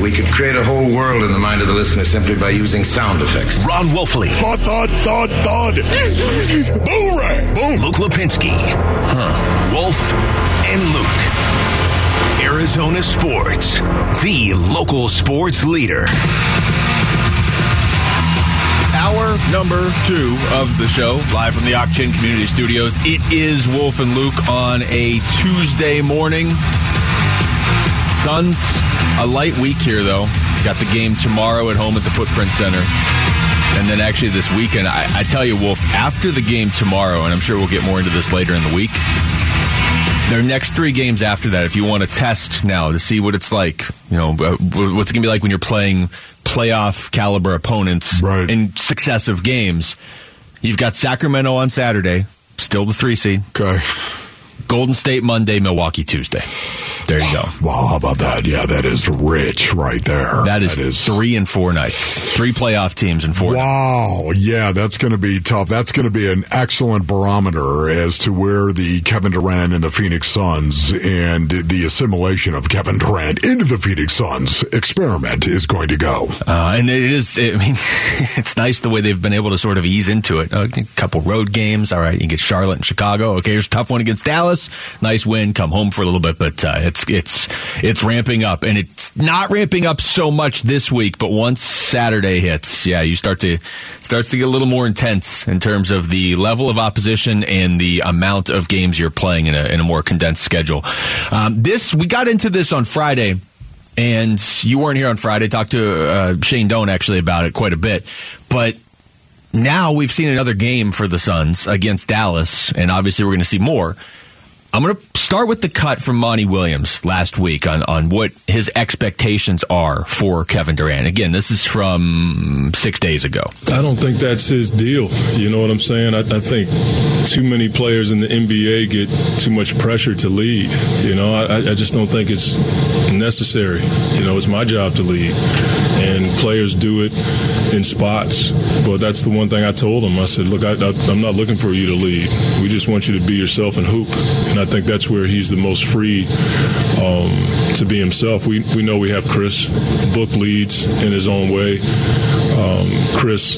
We could create a whole world in the mind of the listener simply by using sound effects. Ron Wolfley. Thud, thud, thud, thud. Boomerang. Boom. Luke Lipinski. Huh. Wolf and Luke. Arizona Sports, the local sports leader. Hour number two of the show, live from the Ak-Chin Community Studios. It is Wolf and Luke on a Tuesday morning. Suns, a light week here, though. Got the game tomorrow at home at the Footprint Center. And then actually this weekend, I, I tell you, Wolf, after the game tomorrow, and I'm sure we'll get more into this later in the week, their next three games after that, if you want to test now to see what it's like, you know, uh, what's it going to be like when you're playing playoff caliber opponents Right. in successive games, you've got Sacramento on Saturday, still the three seed, Okay. Golden State Monday, Milwaukee Tuesday. There you go. Wow, how about that? Yeah, that is rich right there. That is, three and four nights. Three playoff teams and four nights. Wow. Yeah, that's going to be tough. That's going to be an excellent barometer as to where the Kevin Durant and the Phoenix Suns and the assimilation of Kevin Durant into the Phoenix Suns experiment is going to go. Uh, and it is, I mean, it's nice the way they've been able to sort of ease into it. A couple road games. All right, you get Charlotte and Chicago. Okay, here's a tough one against Dallas. Nice win. Come home for a little bit, but uh, it's it's it's ramping up, and it's not ramping up so much this week. But once Saturday hits, yeah, you start to starts to get a little more intense in terms of the level of opposition and the amount of games you're playing in a in a more condensed schedule. Um, this we got into this on Friday and you weren't here on Friday. Talked to uh, Shane Doan actually about it quite a bit, but now we've seen another game for the Suns against Dallas, and obviously we're going to see more. I'm going to start with the cut from Monty Williams last week on, on what his expectations are for Kevin Durant. Again, this is from six days ago. I don't think that's his deal. You know what I'm saying? I, I think too many players in the NBA get too much pressure to lead. You know, I, I just don't think it's necessary. You know, it's my job to lead, and players do it in spots. But that's the one thing I told him. I said, "Look, I, I'm not looking for you to lead. We just want you to be yourself and hoop." And I think that's where he's the most free um, to be himself. We we know we have Chris. Book leads in his own way. Um, Chris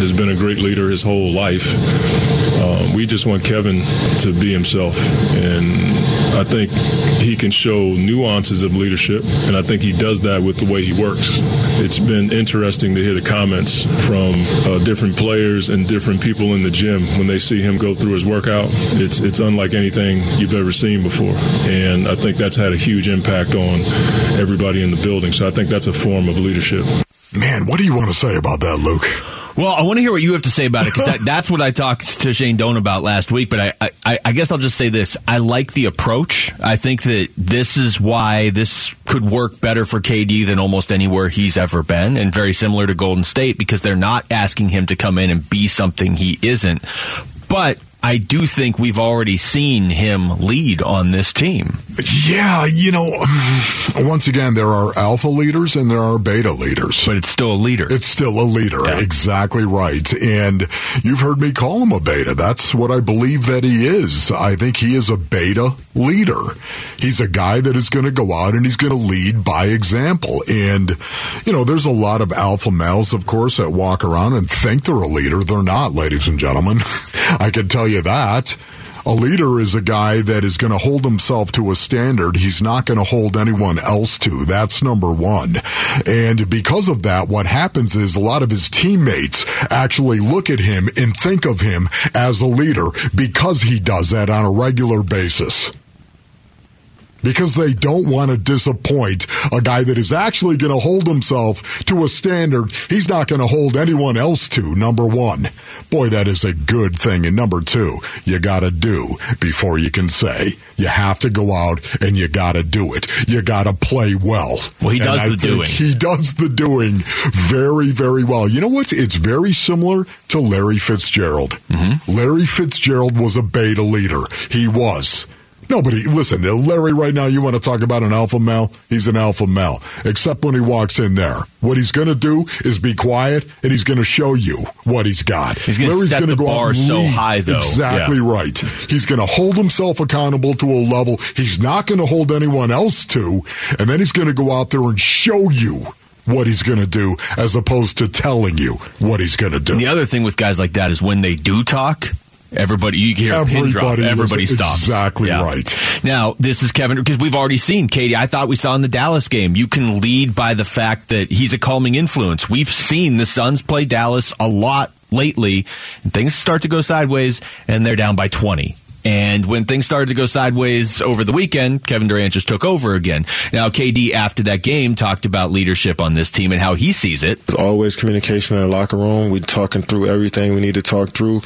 has been a great leader his whole life. Um, we just want Kevin to be himself, and I think he can show nuances of leadership, and I think he does that with the way he works. It's been interesting to hear the comments from uh, different players and different people in the gym when they see him go through his workout. It's it's unlike anything you've ever seen before, and I think that's had a huge impact on everybody in the building. So I think that's a form of leadership. Man, what do you want to say about that, Luke? Well, I want to hear what you have to say about it because that, that's what I talked to Shane Doan about last week. But I, I, I guess I'll just say this: I like the approach. I think that this is why this could work better for KD than almost anywhere he's ever been, and very similar to Golden State because they're not asking him to come in and be something he isn't. But I do think we've already seen him lead on this team. Yeah, you know, once again, there are alpha leaders and there are beta leaders. But it's still a leader. It's still a leader. Yeah. Exactly right. And you've heard me call him a beta. That's what I believe that he is. I think he is a beta leader. He's a guy that is going to go out and he's going to lead by example. And, you know, there's a lot of alpha males, of course, that walk around and think they're a leader. They're not, ladies and gentlemen. I can tell you that. A leader is a guy that is going to hold himself to a standard he's not going to hold anyone else to. That's number one. And because of that, what happens is a lot of his teammates actually look at him and think of him as a leader because he does that on a regular basis because they don't want to disappoint a guy that is actually going to hold himself to a standard he's not going to hold anyone else to. Number one, boy, that is a good thing. And number two, you got to do before you can say. You have to go out and you got to do it. You got to play well. Well, he And does I the think doing. He does the doing very, very well. You know what? It's very similar to Larry Fitzgerald. Mm-hmm. Larry Fitzgerald was a beta leader. He was. Nobody, listen, Larry, right now, you want to talk about an alpha male? He's an alpha male, except when he walks in there. What he's going to do is be quiet and he's going to show you what he's got. He's going to set gonna the go bar so lead. high, though. Exactly Yeah. right. He's going to hold himself accountable to a level he's not going to hold anyone else to. And then he's going to go out there and show you what he's going to do as opposed to telling you what he's going to do. And the other thing with guys like that is when they do talk, everybody you hear a pin drop, Everybody everybody stops. exactly right. Now this is Kevin because we've already seen KD. I thought we saw in the Dallas game. You can lead by the fact that he's a calming influence. We've seen the Suns play Dallas a lot lately. And things start to go sideways, and they're down by twenty. And when things started to go sideways over the weekend, Kevin Durant just took over again. Now, KD after that game talked about leadership on this team and how he sees it. There's always communication in the locker room. We're talking through everything we need to talk through,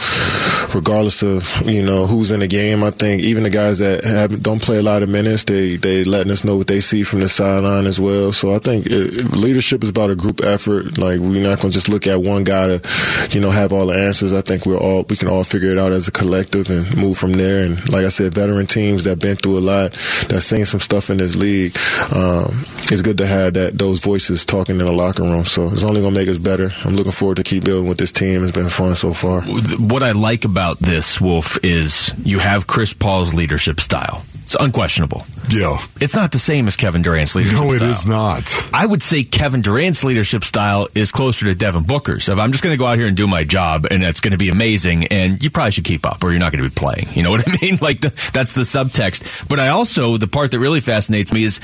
regardless of you know who's in the game. I think even the guys that have, don't play a lot of minutes, they they letting us know what they see from the sideline as well. So I think it, leadership is about a group effort. Like we're not going to just look at one guy to you know have all the answers. I think we're all we can all figure it out as a collective and move from there. And like I said, veteran teams that been through a lot, that seen some stuff in this league. Um, it's good to have that those voices talking in the locker room. So it's only to make us better. I'm looking forward to keep building with this team. It's been fun so far. what I like about this, Wolf, is you have Chris Paul's leadership style. It's unquestionable. Yeah. It's not the same as Kevin Durant's leadership No, it style. is not. I would say Kevin Durant's leadership style is closer to Devin Booker's. If I'm just going to go out here and do my job and it's going to be amazing and you probably should keep up or you're not going to be playing. You know what I mean? Like the, that's the subtext. But I also, the part that really fascinates me is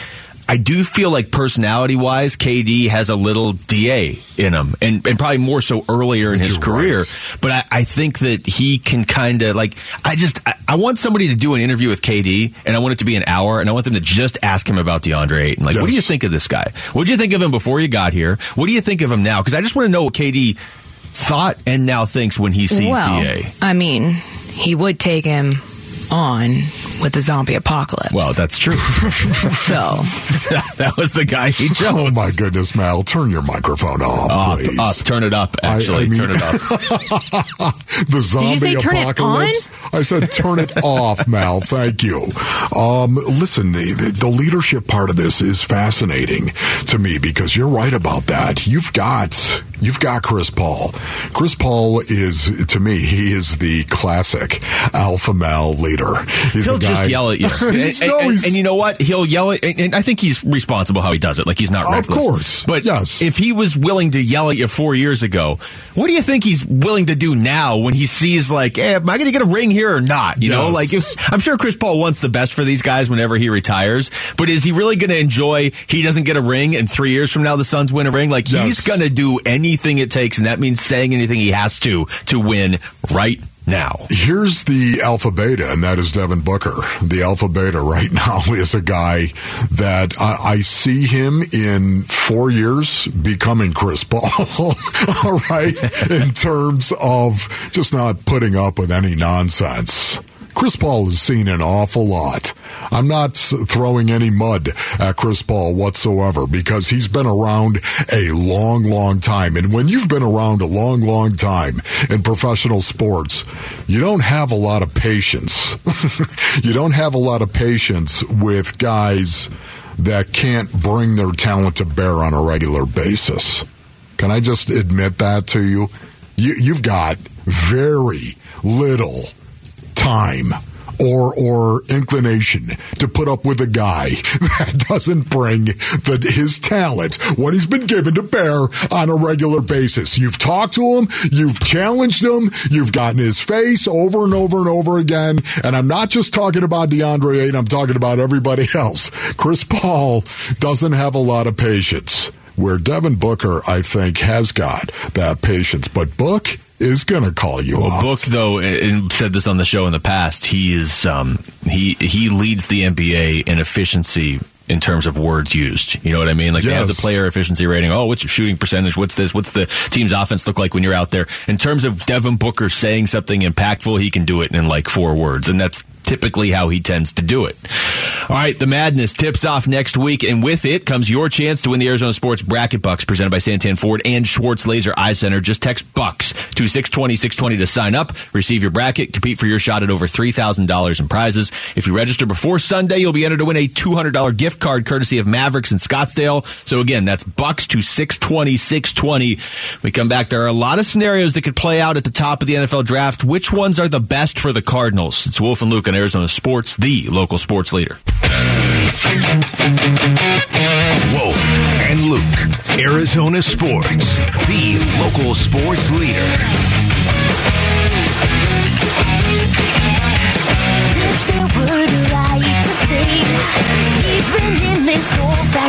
I do feel like personality wise, KD has a little DA in him and, and probably more so earlier in his career. right. But I, I think that he can kind of like, I just, I, I want somebody to do an interview with KD and I want it to be an hour and I want them to just ask him about DeAndre Ayton. Like, what do you think of this guy? What do you think of him before you got here? What do you think of him now? Because I just want to know what KD thought and now thinks when he sees well, DA. I mean, he would take him on with the zombie apocalypse. Well, that's true. so that was the guy he chose. Oh my goodness, Mal, turn your microphone off, Up, please. up, turn it up. I- I Actually, mean- turn it up. the zombie say turn it apocalypse. I said turn it off, Mal. Thank you. Um, listen, the, the leadership part of this is fascinating to me because you're right about that. You've got you've got Chris Paul. Chris Paul is to me he is the classic alpha male leader. He's He'll just yell at you. and, no, and- and you know what? He'll yell at, and, and I think he's responsible how he does it. Like he's not reckless. Of course. But Yes. if he was willing to yell at you four years ago, what do you think he's willing to do now when he sees like, hey, am I going to get a ring here or not? You know, like if, I'm sure Chris Paul wants the best for these guys whenever he retires, but is he really going to enjoy he doesn't get a ring and three years from now the Suns win a ring? Like Yes. he's going to do anything it takes, and that means saying anything he has to to win right now. Here's the alpha beta, and that is Devin Booker. The alpha beta right now is a guy that I, I see him in four years becoming Chris Paul. All right, in terms of just not putting up with any nonsense. Chris Paul has seen an awful lot. I'm not throwing any mud at Chris Paul whatsoever because he's been around a long, long time. And when you've been around a long, long time in professional sports, you don't have a lot of patience. you don't have a lot of patience with guys that can't bring their talent to bear on a regular basis. Can I just admit that to you? you you've got very little time or or inclination to put up with a guy that doesn't bring the, his talent what he's been given to bear on a regular basis. You've talked to him, you've challenged him, you've gotten his face over and over and over again. And I'm not just talking about DeAndre Ayton, I'm talking about everybody else. Chris Paul doesn't have a lot of patience. Where Devin Booker, I think, has got that patience, but Book is going to call you Well, out. Book though, and said this on the show in the past. He is um, he he leads the NBA in efficiency in terms of words used. You know what I mean? Like they have the player efficiency rating. Oh, what's your shooting percentage? What's this? What's the team's offense look like when you're out there? In terms of Devin Booker saying something impactful, he can do it in like four words, and that's typically how he tends to do it. All right, the madness tips off next week, and with it comes your chance to win the Arizona Sports Bracket Bucks presented by Santan Ford and Schwartz Laser Eye Center. Just text Bucks to 620 620 to sign up, receive your bracket, compete for your shot at over $3,000 in prizes. If you register before Sunday, you'll be entered to win a $200 gift card courtesy of Mavericks in Scottsdale. So again, that's Bucks to 620 620. We come back. There are a lot of scenarios that could play out at the top of the NFL draft. Which ones are the best for the Cardinals? It's Wolf and Luke on Arizona Sports, the local sports leader. Wolf and Luke, Arizona Sports, the local sports leader.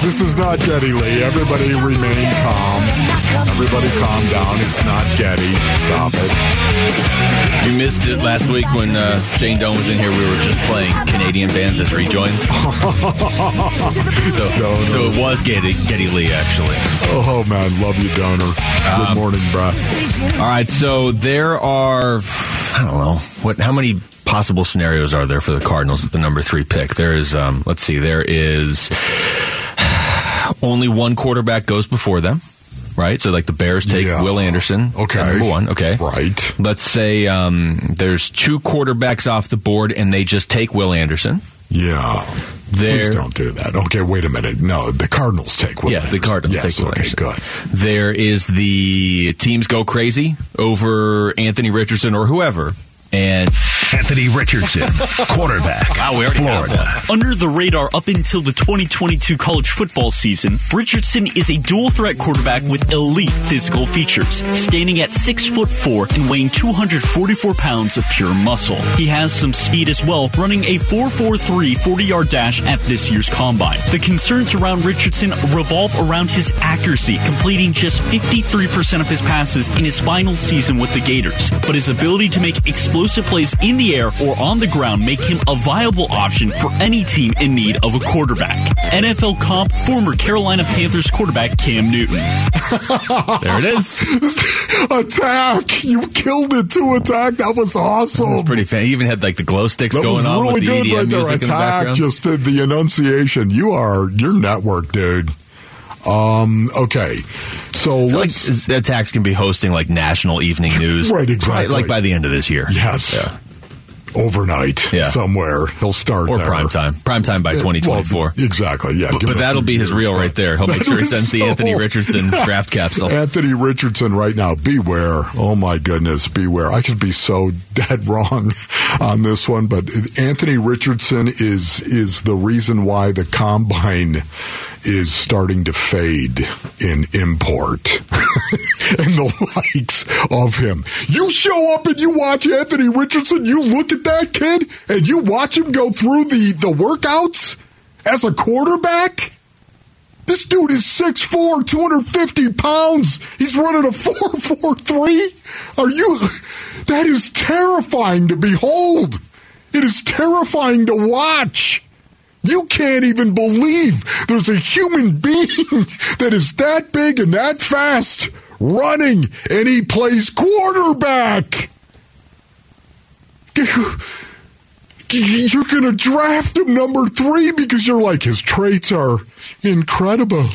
This is not Geddy Lee. Everybody remain calm. Everybody calm down. It's not Geddy. Stop it. You missed it last week when uh, Shane Doan was in here. We were just playing Canadian bands as rejoins. so, so it was Geddy, Geddy Lee, actually. Oh, man. Love you, Donor. Good Um, morning, bruh. All right, so there are, I don't know, what? how many possible scenarios are there for the Cardinals with the number three pick? There is, um, let's see, there is only one quarterback goes before them. Right, so like the Bears take Yeah. Will Anderson, Okay. number one. Okay, Right. Let's say um, there's two quarterbacks off the board, and they just take Will Anderson. Yeah. There- Please don't do that. Okay, wait a minute. No, the Cardinals take Will yeah, the Cardinals yes, take Will okay, Anderson. good. There is the teams go crazy over Anthony Richardson or whoever, and Anthony Richardson, quarterback, Wow, we already have Florida. Under the radar up until the 2022 college football season, Richardson is a dual threat quarterback with elite physical features, standing at 6 foot 4 and weighing 244 pounds of pure muscle. He has some speed as well, running a 4.43 40-yard dash at this year's combine. The concerns around Richardson revolve around his accuracy, completing just 53% of his passes in his final season with the Gators. But his ability to make explosive plays in the air or on the ground make him a viable option for any team in need of a quarterback. NFL comp, former Carolina Panthers quarterback Cam Newton. there it is. Attack! You killed it to attack. That was awesome. Pretty fan. He even had like the glow sticks That going was on really with the good EDM right there. music in the background. just the, the enunciation. You are your network, dude. Um. Okay. So like let's. attacks can be hosting like national evening news, Right, exactly. Like by the end of this year, Yes. Yeah. Overnight, Yeah. somewhere he'll start or there. prime time, prime time by Uh, twenty twenty four. exactly. Yeah, But, but that'll be his reel right there. He'll make sure he sends the Anthony Richardson draft capsule. Anthony Richardson right now, beware. Oh my goodness, beware. I could be so dead wrong on this one, but Anthony Richardson is is the reason why the combine is starting to fade in import and the likes of him. You show up and you watch Anthony Richardson, you look at that kid and you watch him go through the, the workouts as a quarterback. This dude is 6'4", 250 pounds. He's running a 4'4'3". Are you... That is terrifying to behold. It is terrifying to watch. You can't even believe there's a human being that is that big and that fast running and he plays quarterback. You're going to draft him number three because you're like, his traits are incredible.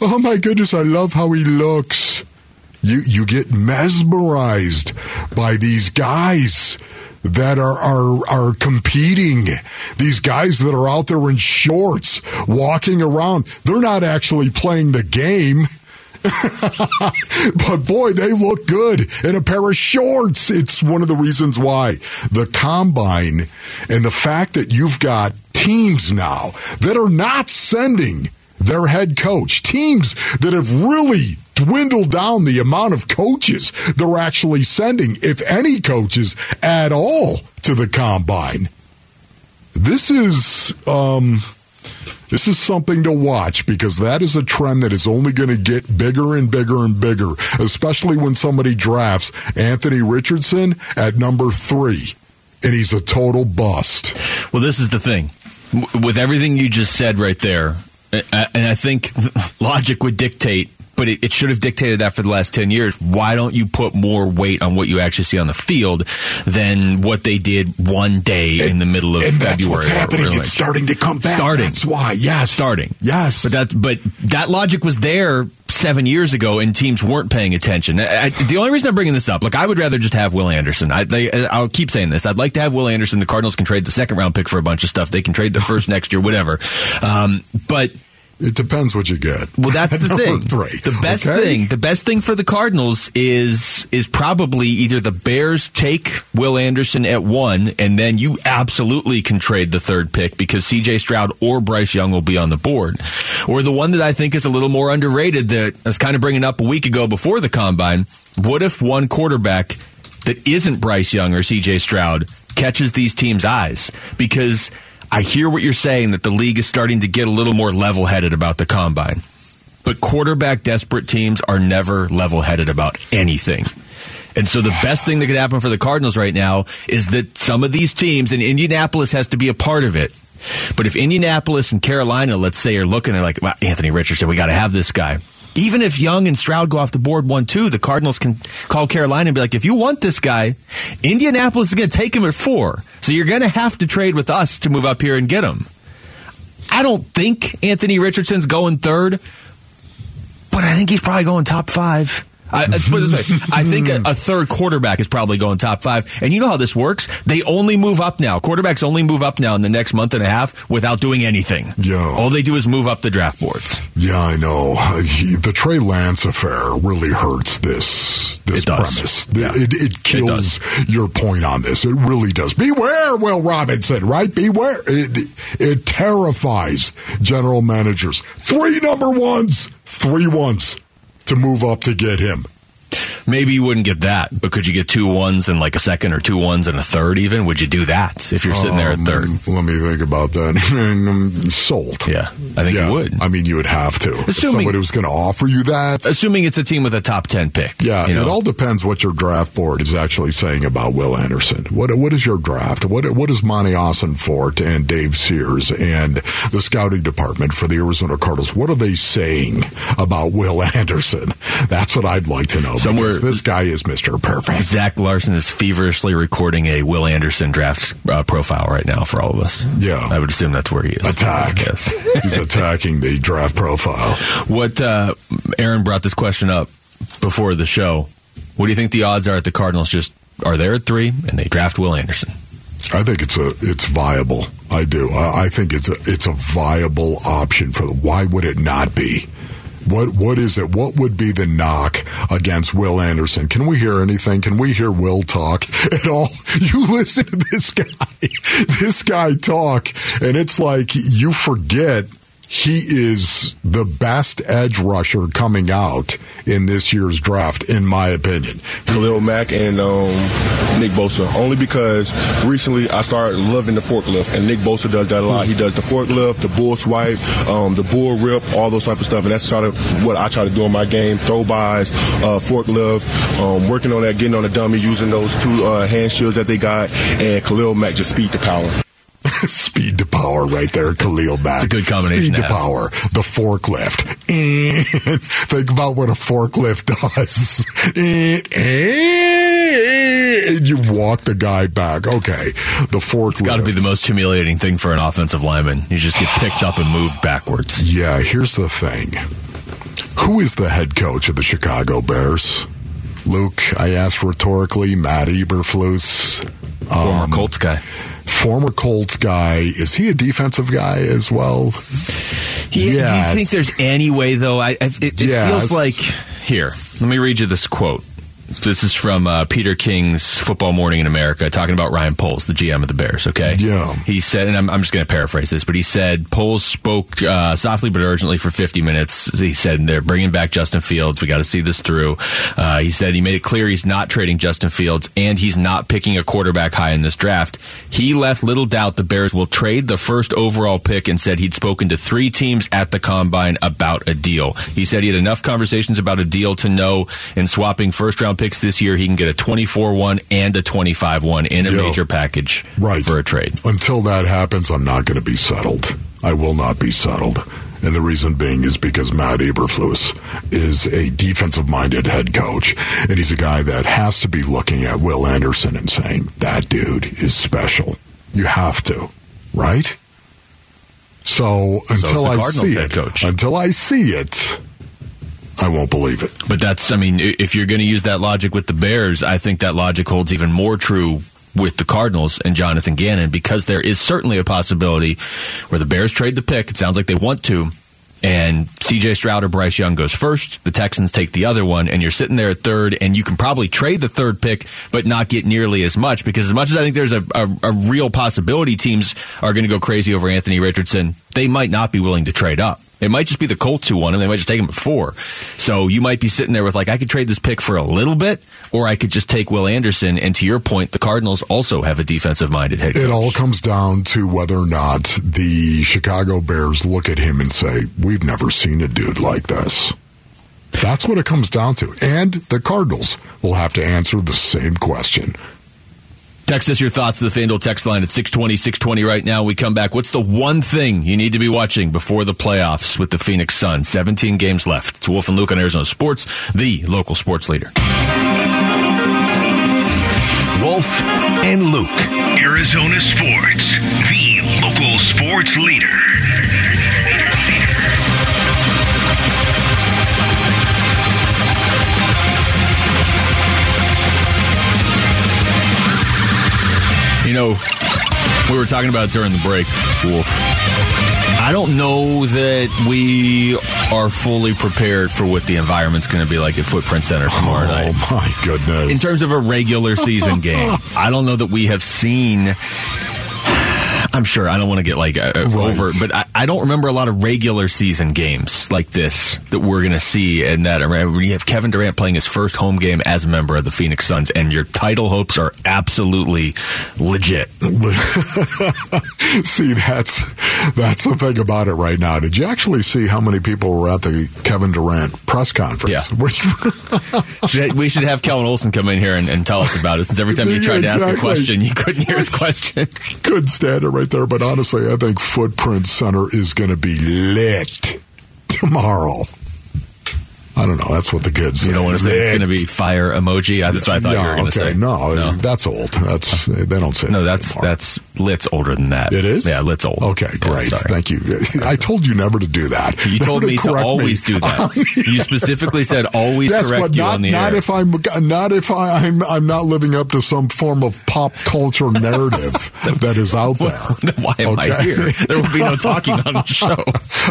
Oh my goodness, I love how he looks. You, you get mesmerized by these guys that are, are, are competing. These guys that are out there in shorts walking around. They're not actually playing the game. but boy, they look good in a pair of shorts. It's one of the reasons why the combine and the fact that you've got teams now that are not sending their head coach, teams that have really dwindled down the amount of coaches they're actually sending, if any coaches at all, to the combine. This is um, this is something to watch because that is a trend that is only going to get bigger and bigger and bigger, especially when somebody drafts Anthony Richardson at number three and he's a total bust. Well, this is the thing. With everything you just said right there, and I think logic would dictate but it, it should have dictated that for the last 10 years. Why don't you put more weight on what you actually see on the field than what they did one day in the middle of and that's February? what's or- happening. or It's starting to come back. Starting. That's why. Yes. starting. Yes. But that but that logic was there seven years ago, and teams weren't paying attention. I, I- the only reason I'm bringing this up, like, I would rather just have Will Anderson. I, they, I'll keep saying this. I'd like to have Will Anderson. The Cardinals can trade the second round pick for a bunch of stuff. They can trade the first next year, whatever. Um, but It depends what you get. well, that's the thing. Three. The best Okay? thing, the best thing for the Cardinals is is probably either the Bears take Will Anderson at one, and then you absolutely can trade the third pick because C.J. Stroud or Bryce Young will be on the board, or the one that I think is a little more underrated that I was kind of bringing up a week ago before the combine. What if one quarterback that isn't Bryce Young or C.J. Stroud catches these teams' eyes because. I hear what you're saying that the league is starting to get a little more level headed about the combine. But quarterback desperate teams are never level headed about anything. And so the best thing that could happen for the Cardinals right now is that some of these teams, and Indianapolis has to be a part of it. But if Indianapolis and Carolina, let's say, are looking at like, well, Anthony Richardson, we got to have this guy. Even if Young and Stroud go off the board one two, the Cardinals can call Carolina and be like, if you want this guy, Indianapolis is going to take him at four. So you're going to have to trade with us to move up here and get him. I don't think Anthony Richardson's going third, but I think he's probably going top five. I, let's put it this way. I think a, a third quarterback is probably going top five. And you know how this works? They only move up now. Quarterbacks only move up now in the next month and a half without doing anything. Yeah. All they do is move up the draft boards. Yeah, I know. Uh, the Trey Lance affair really hurts this this It premise. Yeah. It, it kills does. your point on this. It really does. Beware, Will Robinson, right? Beware. It, it terrifies general managers. Three number ones, three ones to move up to get him. Maybe you wouldn't get that, but could you get two ones and like a second or two ones and a third even? Would you do that if you're sitting there at Um, third? Let me think about that. Um, Sold. Yeah, I think you would. I mean, you would have to. If Assuming- somebody was going to offer you that. Assuming it's a team with a top 10 pick. Yeah, you know? it all depends what your draft board is actually saying about Will Anderson. What what is your draft? What what is Monti Ossenfort and Dave Sears and the scouting department for the Arizona Cardinals? What are they saying about Will Anderson? That's what I'd like to know. Somewhere- this guy is Mister Perfect. Zach Larson is feverishly recording a Will Anderson draft uh, profile right now for all of us. Yeah. I would assume that's where he is. Attack. Yes. He's attacking the draft profile. what uh, Aaron brought this question up before the show. What do you think the odds are at the Cardinals just are there at three and they draft Will Anderson? I think it's a it's viable. I do. I, I think it's a it's a viable option for. Why would it not be? What what is it? What would be the knock against Will Anderson? Can we hear anything? Can we hear Will talk at all? You listen to this guy, this guy talk, and it's like you forget he is the best edge rusher coming out in this year's draft, in my opinion. Khalil Mack and um, Nick Bosa. Only because recently I started loving the forklift, and Nick Bosa does that a lot. He does the forklift, the bull swipe, um, the bull rip, all those type of stuff, and that's sort of what I try to do in my game: throw bys, uh, forklift, um, working on that, getting on the dummy, using those two uh, hand shields that they got, and Khalil Mack just speed to power. Speed to power right there, Khalil Mack. It's a good combination Speed to to power, the forklift. Think about what a forklift does. And, you walk the guy back. Okay, the forklift. Got to be the most humiliating thing for an offensive lineman. You just get picked up and moved backwards. Yeah, here's the thing. Who is the head coach of the Chicago Bears? Luke, I asked rhetorically, Matt Eberflus. Former Um, Colts guy. Former Colts guy. Is he a defensive guy as well? Yeah, Do you think there's any way though? I, I it, it Yes. feels like here. Let me read you this quote. This is from uh, Peter King's Football Morning in America, talking about Ryan Poles, the GM of the Bears. Okay, Yeah. He said, and I'm, I'm just going to paraphrase this, but he said Poles spoke uh, softly but urgently for 50 minutes. He said they're bringing back Justin Fields. We got to see this through. Uh, he said he made it clear he's not trading Justin Fields and he's not picking a quarterback high in this draft. He left little doubt the Bears will trade the first overall pick and said he'd spoken to three teams at the combine about a deal. He said he had enough conversations about a deal to know in swapping first round picks this year he can get a 24 1 and a 25 1 in a major package Right. for a trade. Until that happens, I'm not going to be settled. I will not be settled. And the reason being is because Matt Eberflus is a defensive minded head coach. And he's a guy that has to be looking at Will Anderson and saying, that dude is special. You have to, right? So until the I see it, coach. until I see it, I won't believe it. But that's, I mean, if you're going to use that logic with the Bears, I think that logic holds even more true with the Cardinals and Jonathan Gannon because there is certainly a possibility where the Bears trade the pick. It sounds like they want to. And CJ Stroud or Bryce Young goes first. The Texans take the other one, and you're sitting there at third, and you can probably trade the third pick, but not get nearly as much because as much as I think there's a, a, a real possibility teams are going to go crazy over Anthony Richardson, they might not be willing to trade up. It might just be the Colts who won, and they might just take him at four. So you might be sitting there with like, I could trade this pick for a little bit, or I could just take Will Anderson. And to your point, the Cardinals also have a defensive-minded head coach. It all comes down to whether or not the Chicago Bears look at him and say, We've never seen a dude like this. That's what it comes down to. And the Cardinals will have to answer the same question. Text us your thoughts to the FanDuel text line at 620, 620 right now. We come back. What's the one thing you need to be watching before the playoffs with the Phoenix Suns? 17 games left. It's Wolf and Luke on Arizona Sports, the local sports leader. Wolf and Luke. Arizona Sports, the local sports leader. You know, we were talking about during the break, Wolf. I don't know that we are fully prepared for what the environment's going to be like at Footprint Center tomorrow night. Oh, my goodness. In terms of a regular season game, I don't know that we have seen. I'm sure I don't want to get like uh, over, but I, I don't remember a lot of regular season games like this that we're going to see. And that mean, you have Kevin Durant playing his first home game as a member of the Phoenix Suns, and your title hopes are absolutely legit. see, that's that's the thing about it right now. Did you actually see how many people were at the Kevin Durant press conference? Yeah. We should have Kellan Olson come in here and, and tell us about it. Since every time you tried to ask a question, you couldn't hear his question. Couldn't stand it right there. But honestly, I think Footprint Center is going to be lit tomorrow. I don't know. That's what the kids You don't want to say it's going to be fire emoji. That's what I thought yeah, you were going to okay. say. No, that's old. That's they don't say. No, that that's anymore. that's Lit's older than that. It is? Yeah, Lit's old. Okay, great. sorry. Thank you. I told you never to do that. You Never told me to correct always me. do that. you specifically said always Yes, correct but you not, on the not air. if I'm not if I, I'm I'm not living up to some form of pop culture narrative that is out there. Why am I here? There will be no talking on the show.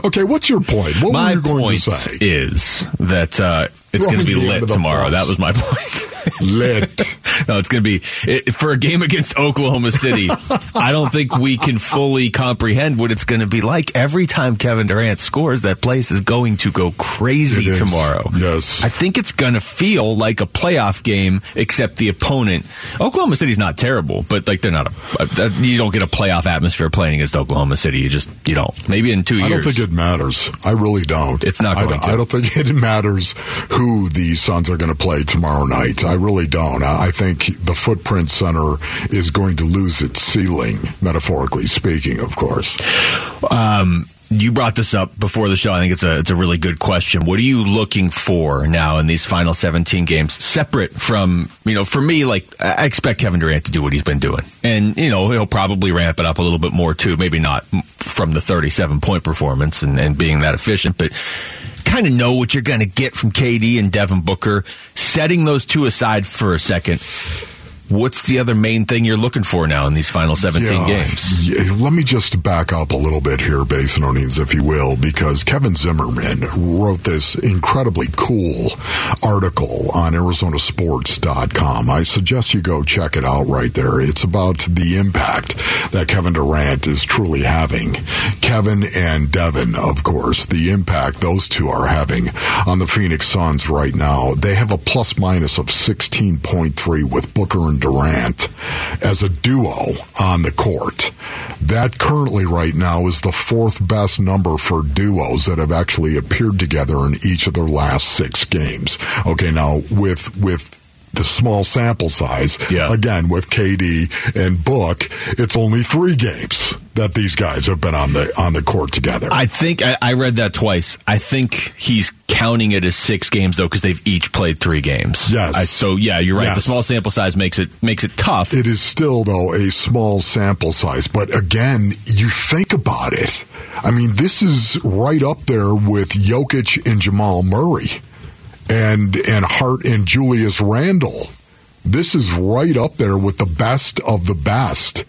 Okay, what's your point? What my were you going point to say? is that uh, it's going to be lit tomorrow. That was my point. Lit. No, it's going to be it, for a game against Oklahoma City. I don't think we can fully comprehend what it's going to be like. Every time Kevin Durant scores, that place is going to go crazy tomorrow. Yes. I think it's going to feel like a playoff game, except the opponent. Oklahoma City's not terrible, but like they're not a. You don't get a playoff atmosphere playing against Oklahoma City. You just you don't. Maybe in two years. I don't think it matters. I really don't. It's not I going don't, to. I don't think it matters who the Suns are going to play tomorrow night. I really don't. I I think the Footprint Center is going to lose its ceiling, metaphorically speaking, of course. Um, you brought this up before the show. I think it's a it's a really good question. What are you looking for now in these final 17 games, separate from you know? For me, like I expect Kevin Durant to do what he's been doing, and you know he'll probably ramp it up a little bit more too. Maybe not from the 37 point performance and, and being that efficient, but kind of know what you're going to get from KD and Devin Booker. Setting those two aside for a second. What's the other main thing you're looking for now in these final 17 Yeah, games? yeah, let me just back up a little bit here, Basinonians, if you will, because Kevin Zimmerman wrote this incredibly cool article on ArizonaSports.com. I suggest you go check it out right there. It's about the impact that Kevin Durant is truly having. Kevin and Devin, of course, the impact those two are having on the Phoenix Suns right now. They have a plus minus of 16.3 with Booker and Durant as a duo on the court. That currently right now is the fourth best number for duos that have actually appeared together in each of their last six games. Okay, now with with the small sample size, Yeah. again with KD and Book, it's only three games. that these guys have been on the on the court together. I think I, I read that twice. I think he's counting it as six games though because they've each played three games. Yes. I, so yeah, you're right. Yes. The small sample size makes it makes it tough. It is still, though, a small sample size. But again, you think about it. I mean, this is right up there with Jokic and Jamal Murray and, and Hart and Julius Randle. This is right up there with the best of the best.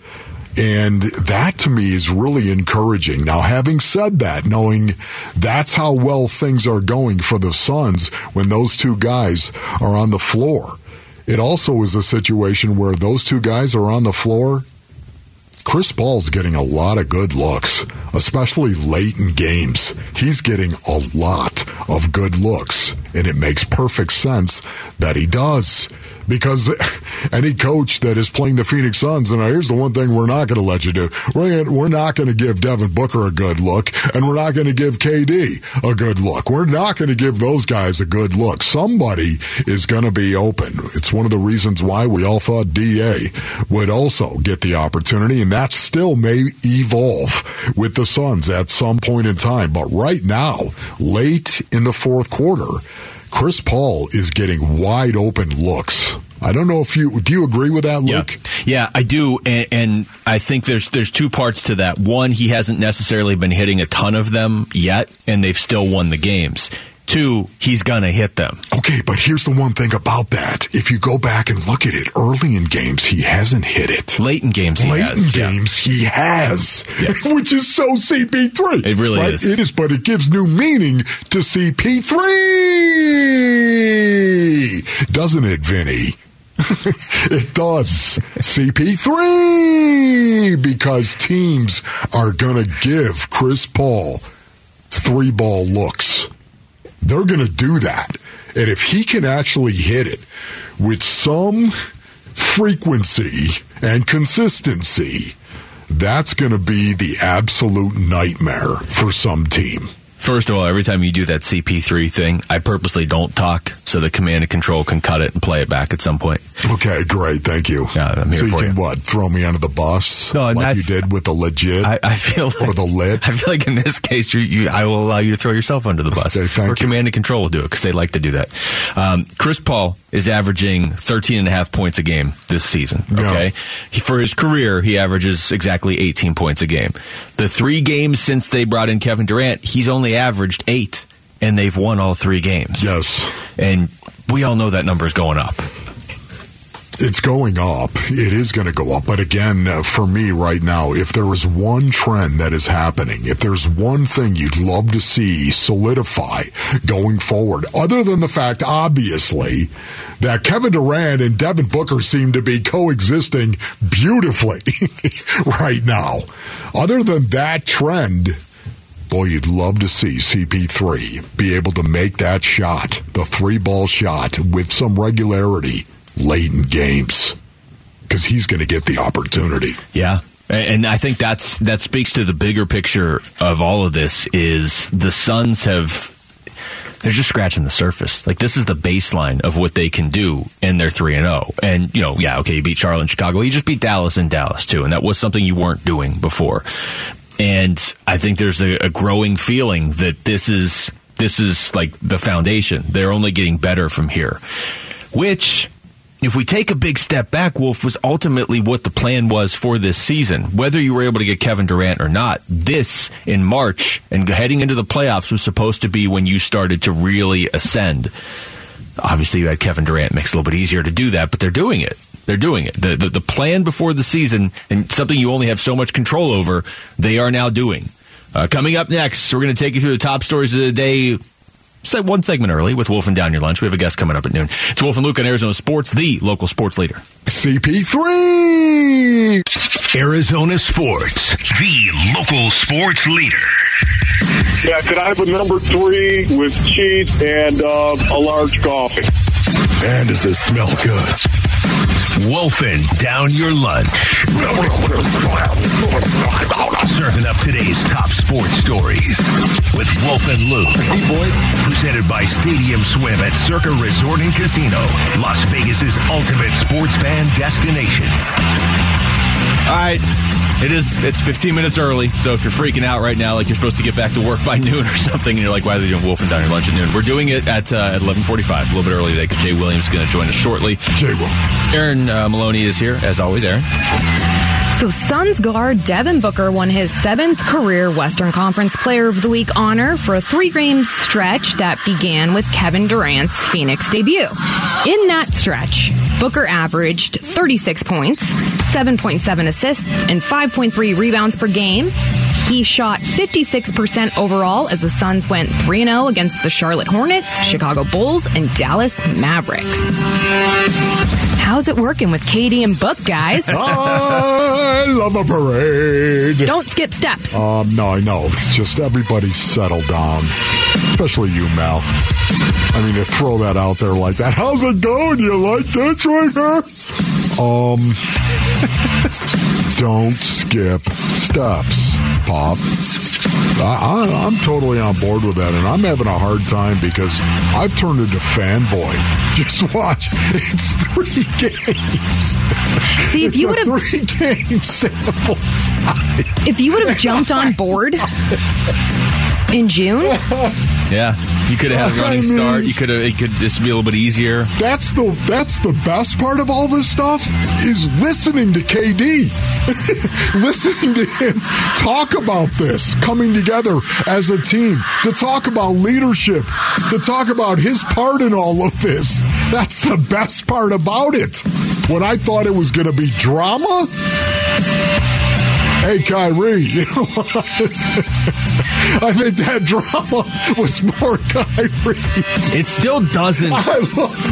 And that to me is really encouraging. Now, having said that, knowing that's how well things are going for the Suns when those two guys are on the floor, it also is a situation where those two guys are on the floor. Chris Paul's getting a lot of good looks, especially late in games. He's getting a lot of good looks, and it makes perfect sense that he does. Because any coach that is playing the Phoenix Suns, and here's the one thing we're not going to let you do: we're not going to give Devin Booker a good look, and we're not going to give KD a good look. We're not going to give those guys a good look. Somebody is going to be open. It's one of the reasons why we all thought Da would also get the opportunity, and that still may evolve with the Suns at some point in time. But right now, late in the fourth quarter. Chris Paul is getting wide open looks. I don't know if you do you agree with that, Luke? Yeah, yeah I do, and, and I think there's there's two parts to that. One, he hasn't necessarily been hitting a ton of them yet, and they've still won the games. Two, he's gonna hit them. Okay, but here's the one thing about that. If you go back and look at it, early in games he hasn't hit it. Late in games, he Late has. in yeah. games he has, Yes. which is so CP3. It really right? is. It is, but it gives new meaning to CP3, doesn't it, Vinny? it does. CP3 because teams are going to give Chris Paul three ball looks. They're going to do that. And if he can actually hit it with some frequency and consistency, that's going to be the absolute nightmare for some team. First of all, every time you do that CP3 thing, I purposely don't talk so the command and control can cut it and play it back at some point. Okay, great. Thank you. Yeah, so you can you. what? Throw me under the bus No, like I- you did with the legit I, I feel like, or the lit. I feel like in this case, you, you, I will allow you to throw yourself under the bus. Okay, thank or you. command and control will do it because they like to do that. Um, Chris Paul is averaging 13 and a half points a game this season. Yeah. Okay. He, for his career, he averages exactly 18 points a game. The three games since they brought in Kevin Durant, he's only averaged eight and they've won all three games. Yes. And we all know that number is going up. It's going up. It is going to go up. But again, uh, for me right now, if there is one trend that is happening, if there's one thing you'd love to see solidify going forward, other than the fact, obviously, that Kevin Durant and Devin Booker seem to be coexisting beautifully right now. Other than that trend, Boy, you'd love to see CP3 be able to make that shot, the three ball shot, with some regularity late in games. Because he's going to get the opportunity. Yeah. And I think that's that speaks to the bigger picture of all of this is the Suns have they're just scratching the surface. Like this is the baseline of what they can do and they're 3 and 0. And you know, yeah, okay, you beat Charlotte and Chicago. You just beat Dallas and Dallas too, and that was something you weren't doing before. And I think there's a, a growing feeling that this is this is like the foundation. They're only getting better from here. Which if we take a big step back, Wolf was ultimately what the plan was for this season. Whether you were able to get Kevin Durant or not, this in March and heading into the playoffs was supposed to be when you started to really ascend. Obviously, you had Kevin Durant, makes it a little bit easier to do that, but they're doing it. They're doing it. The, the, the plan before the season and something you only have so much control over, they are now doing. Uh, coming up next, we're going to take you through the top stories of the day se- one segment early with Wolf and Down Your Lunch. We have a guest coming up at noon. It's Wolf and Luke on Arizona Sports, the local sports leader. CP3! Arizona Sports, the local sports leader. Yeah, could I have a number three with cheese and uh, a large coffee? And does it smell good. Wolfing down your lunch. Serving up today's top sports stories with Wolf and Luke. Hey, boys. Presented by Stadium Swim at Circa Resort and Casino, Las Vegas's ultimate sports fan destination. All right. It is. It's 15 minutes early, so if you're freaking out right now, like you're supposed to get back to work by noon or something, and you're like, "Why are they doing Wolf and Diner lunch at noon?" We're doing it at uh, at 11:45, a little bit early today because Jay Williams is going to join us shortly. Jay will. Aaron uh, Maloney is here as always. Aaron. So Suns guard Devin Booker won his seventh career Western Conference Player of the Week honor for a three-game stretch that began with Kevin Durant's Phoenix debut. In that stretch, Booker averaged 36 points, 7.7 assists, and 5.3 rebounds per game. He shot 56% overall as the Suns went 3 0 against the Charlotte Hornets, Chicago Bulls, and Dallas Mavericks. How's it working with KD and Book, guys? I love a parade. Don't skip steps. Um, no, I know. Just everybody settle down, especially you, Mel. I mean, to throw that out there like that. How's it going? You like this right here? Um, don't skip steps, Pop. I, I, I'm totally on board with that, and I'm having a hard time because I've turned into fanboy. Just watch, it's three games. See, if It's you would have three game sample size. if you would have jumped on board in June, Yeah, you could have had a running I mean- start. You could have. It could. This be a little bit easier. That's the that's the best part of all this stuff is listening to KD, listening to him talk about this, coming together as a team to talk about leadership, to talk about his part in all of this. That's the best part about it. When I thought it was going to be drama. Hey Kyrie, you know what? I think that drama was more Kyrie. It still doesn't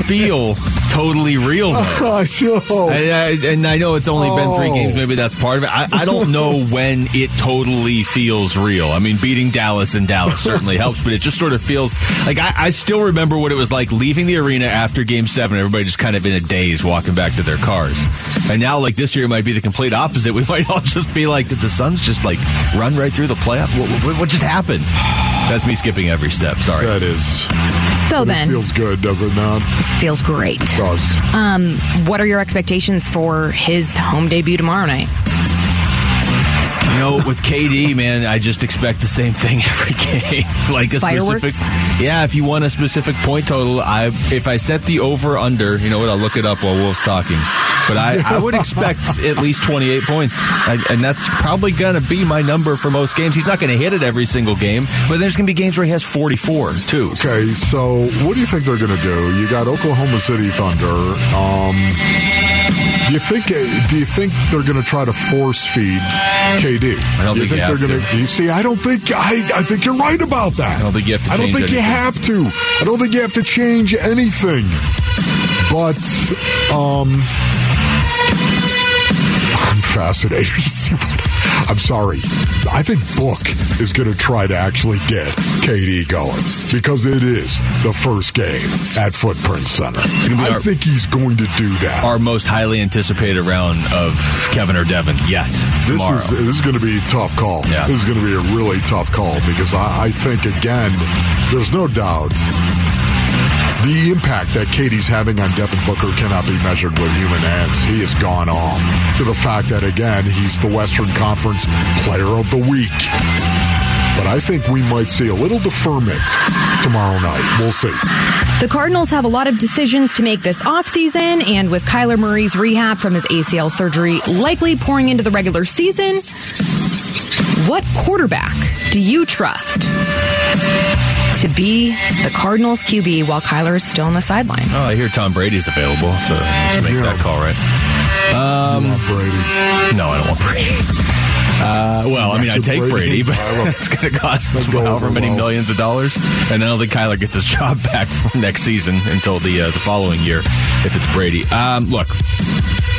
feel totally real. Though. I know. And I, and I know it's only been three oh. games. Maybe that's part of it. I, I don't know when it totally feels real. I mean, beating Dallas in Dallas certainly helps, but it just sort of feels like I, I still remember what it was like leaving the arena after Game Seven. Everybody just kind of in a daze, walking back to their cars. And now, like this year, might be the complete opposite. We might all just be like, did the Suns just like run right through the playoffs? What, what, what just happened? That's me skipping every step. Sorry. That is. so But then it feels good, does it not? feels great. It does. Um, what are your expectations for his home debut tomorrow night? You know, with KD, man, I just expect the same thing every game. like a Fireworks? specific, yeah. If you want a specific point total, I if I set the over under, you know what? I'll look it up while Wolf's talking. But I, I would expect at least 28 points, I, and that's probably going to be my number for most games. He's not going to hit it every single game, but there's going to be games where he has 44 too. Okay, so what do you think they're going to do? You got Oklahoma City Thunder. Um, do you think? Do you think they're going to try to force feed KD? I don't you think you they're gonna. You see, I don't think. I, I think you're right about that. I don't think you have to I don't think you have to. I don't think you have to change anything. But um, I'm fascinated to see what. I'm sorry. I think Book is going to try to actually get KD going because it is the first game at Footprint Center. I our- think he's going to do that. Our most highly anticipated round of Kevin or Devin yet This tomorrow. is this is going to be a tough call. Yeah. This is going to be a really tough call because I, I think again, there's no doubt the impact that KD's having on Devin Booker cannot be measured with human hands. He has gone off to the fact that again he's the Western Conference Player of the Week. But I think we might see a little deferment tomorrow night. We'll see. The Cardinals have a lot of decisions to make this offseason, and with Kyler Murray's rehab from his ACL surgery likely pouring into the regular season, what quarterback do you trust to be the Cardinals QB while Kyler is still on the sideline? Oh, I hear Tom Brady's available, so just make Yeah. that call right. Um, You want Brady. No, I don't want Brady. Uh, well, I mean, I take Brady. Brady, but it's going to cost us however over many well. millions of dollars, and I don't think Kyler gets his job back next season until the uh, the following year if it's Brady. Um, look.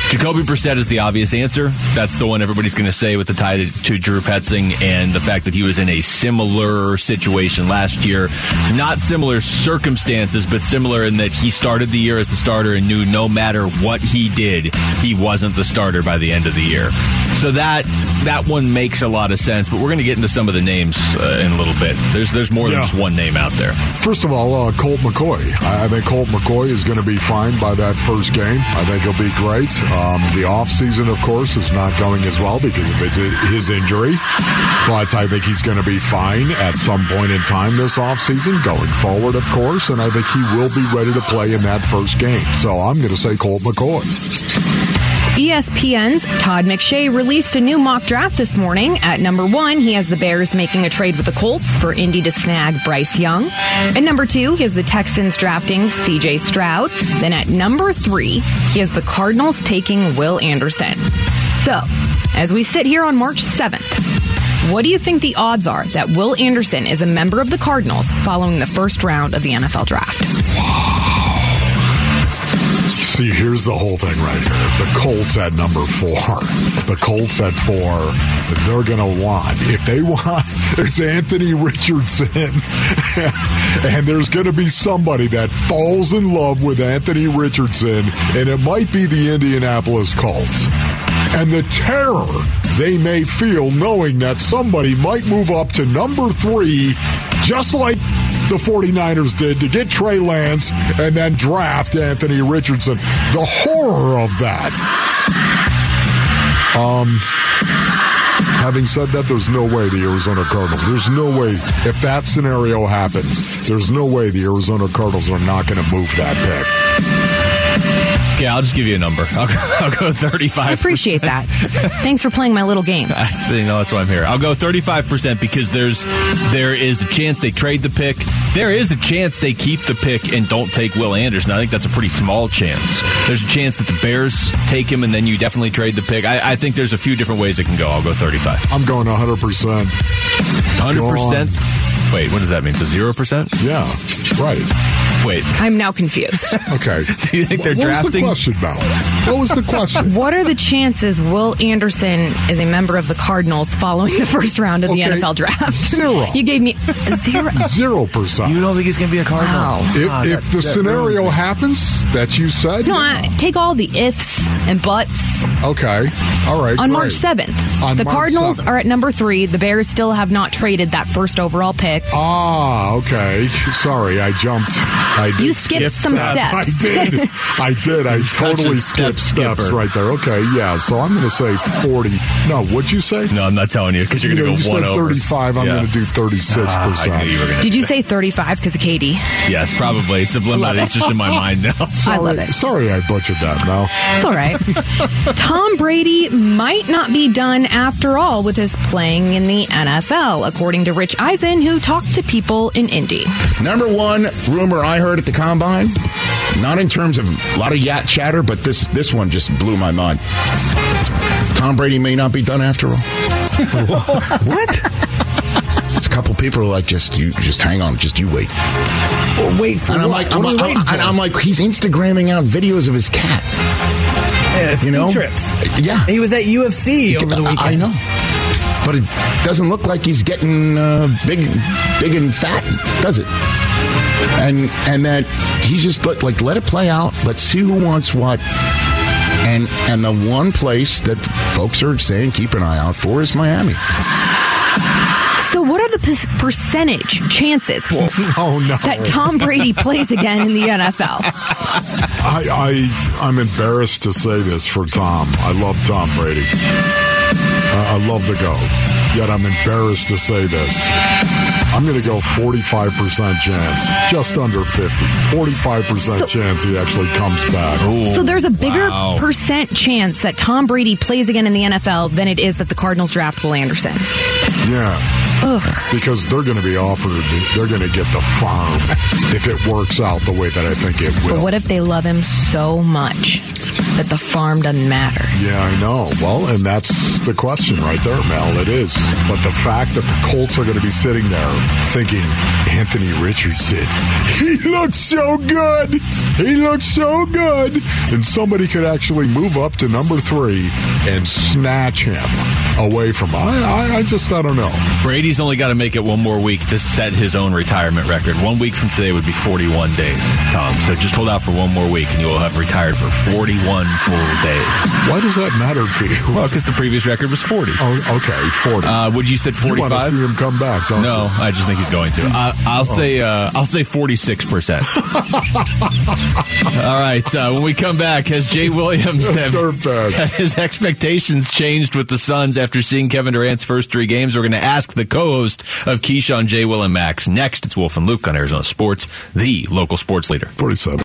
Jacoby Brissett is the obvious answer. That's the one everybody's going to say with the tie to, to Drew Petzing and the fact that he was in a similar situation last year. Not similar circumstances, but similar in that he started the year as the starter and knew no matter what he did, he wasn't the starter by the end of the year. So that that one makes a lot of sense. But we're going to get into some of the names uh, in a little bit. There's there's more than just one name out there. First of all, uh, Colt McCoy. I I think Colt McCoy is going to be fine by that first game. I think he'll be great. Um, the offseason, of course, is not going as well because of his, his injury. But I think he's going to be fine at some point in time this offseason, going forward, of course. And I think he will be ready to play in that first game. So I'm going to say Colt McCoy. ESPN's Todd McShay released a new mock draft this morning. At number one, he has the Bears making a trade with the Colts for Indy to snag Bryce Young. At number two, he has the Texans drafting CJ Stroud. Then at number three, he has the Cardinals taking Will Anderson. So, as we sit here on March 7th, what do you think the odds are that Will Anderson is a member of the Cardinals following the first round of the NFL draft? See, here's the whole thing right here. The Colts at number four. The Colts at four. They're going to want, if they want, there's Anthony Richardson. and there's going to be somebody that falls in love with Anthony Richardson, and it might be the Indianapolis Colts. And the terror they may feel knowing that somebody might move up to number three, just like the 49ers did to get Trey Lance and then draft Anthony Richardson. The horror of that. Um, having said that, there's no way the Arizona Cardinals, there's no way, if that scenario happens, there's no way the Arizona Cardinals are not going to move that pick. Okay, I'll just give you a number. I'll, go- I'll go 35. I appreciate that. Thanks for playing my little game. That's, you know, that's why I'm here. I'll go 35% because there's there is a chance they trade the pick. There is a chance they keep the pick and don't take Will Anderson. I think that's a pretty small chance. There's a chance that the Bears take him and then you definitely trade the pick. I, I think there's a few different ways it can go. I'll go 35. I'm going 100%. 100%? Wait, what does that mean? So 0%? Yeah, right. Wait. I'm now confused. Okay. So you think they're what drafting? was the question, Mal? What was the question? What are the chances Will Anderson is a member of the Cardinals following the first round of the NFL draft? zero. You gave me zero. Zero percent. You don't think he's going to be a Cardinal? Wow. If, Ah, if that- the that scenario ruins me. happens that you said, No, I take all the ifs and buts. okay, all right. On great. March 7th, On the March Cardinals 7th. are at number three. The Bears still have not traded that first overall pick. Ah, okay. Sorry, I jumped. I did You skipped skip some steps. steps. I did. I did. I totally a step skipped steps right there. Okay, yeah. So I'm going to say 40. No, what'd you say? No, I'm not telling you because you're you going know, to you go one said over. 35. I'm Yeah. going to do 36 Ah, I percent. knew you were going to. Did you say 35 because of KD? Yes, probably. It's subliminal. It's just in my mind now. I love it. Sorry, I butchered that, Mel. It's all right. Tom Brady might not be done after all with his playing in the NFL, according to Rich Eisen, who talked to people in Indy. Number one rumor I heard at the combine, not in terms of a lot of yacht chatter, but this this one just blew my mind. Tom Brady may not be done after all. what? It's a couple people who are like, just you, just hang on, just you wait. wait for And I'm what? like, I'm, What you I'm- and I'm like, he's Instagramming out videos of his cat. Yeah, you know? trips. Yeah, He was at UFC over the I- weekend. I know, but it doesn't look like he's getting uh, big, big and fat, does it? And and that he's just let, like let it play out. Let's see who wants what. And and the one place that folks are saying keep an eye out for is Miami. So, what are the p- percentage chances, Wolf, Oh no. that Tom Brady plays again in the NFL? I, I I'm embarrassed to say this for Tom. I love Tom Brady. Uh, I love the go. Yet I'm embarrassed to say this. I'm going to go 45% chance, just under 50. 45% So- chance he actually comes back. So, there's a bigger Wow. percent chance that Tom Brady plays again in the NFL than it is that the Cardinals draft Will Anderson. Yeah. Ugh. Because they're going to be offered, they're going to get the farm if it works out the way that I think it will. But what if they love him so much that the farm doesn't matter? Yeah, I know. Well, and that's the question right there, Mel. It is. But the fact that the Colts are going to be sitting there thinking, Anthony Richardson, he looks so good. He looks so good. And somebody could actually move up to number three and snatch him away from I, I, I just, I don't know. Brady's only got to make it one more week to set his own retirement record. One week from today would be 41 days, Tom. So just hold out for one more week and you will have retired for 41 full days. Why does that matter to you? Well, because the previous record was 40. Oh, okay, 40. Uh, would you said you want to 45? see him come back, don't no, you? I just think he's going to. I, I'll Oh. say uh, I'll say 46 percent. All right. Uh, when we come back, has Jay Williams have his expectations changed with the Suns after seeing Kevin Durant's first three games? We're going to ask the co-host of Keyshawn, Jay Will, and Max. Next, it's Wolf and Luke on Arizona Sports, the local sports leader. 47.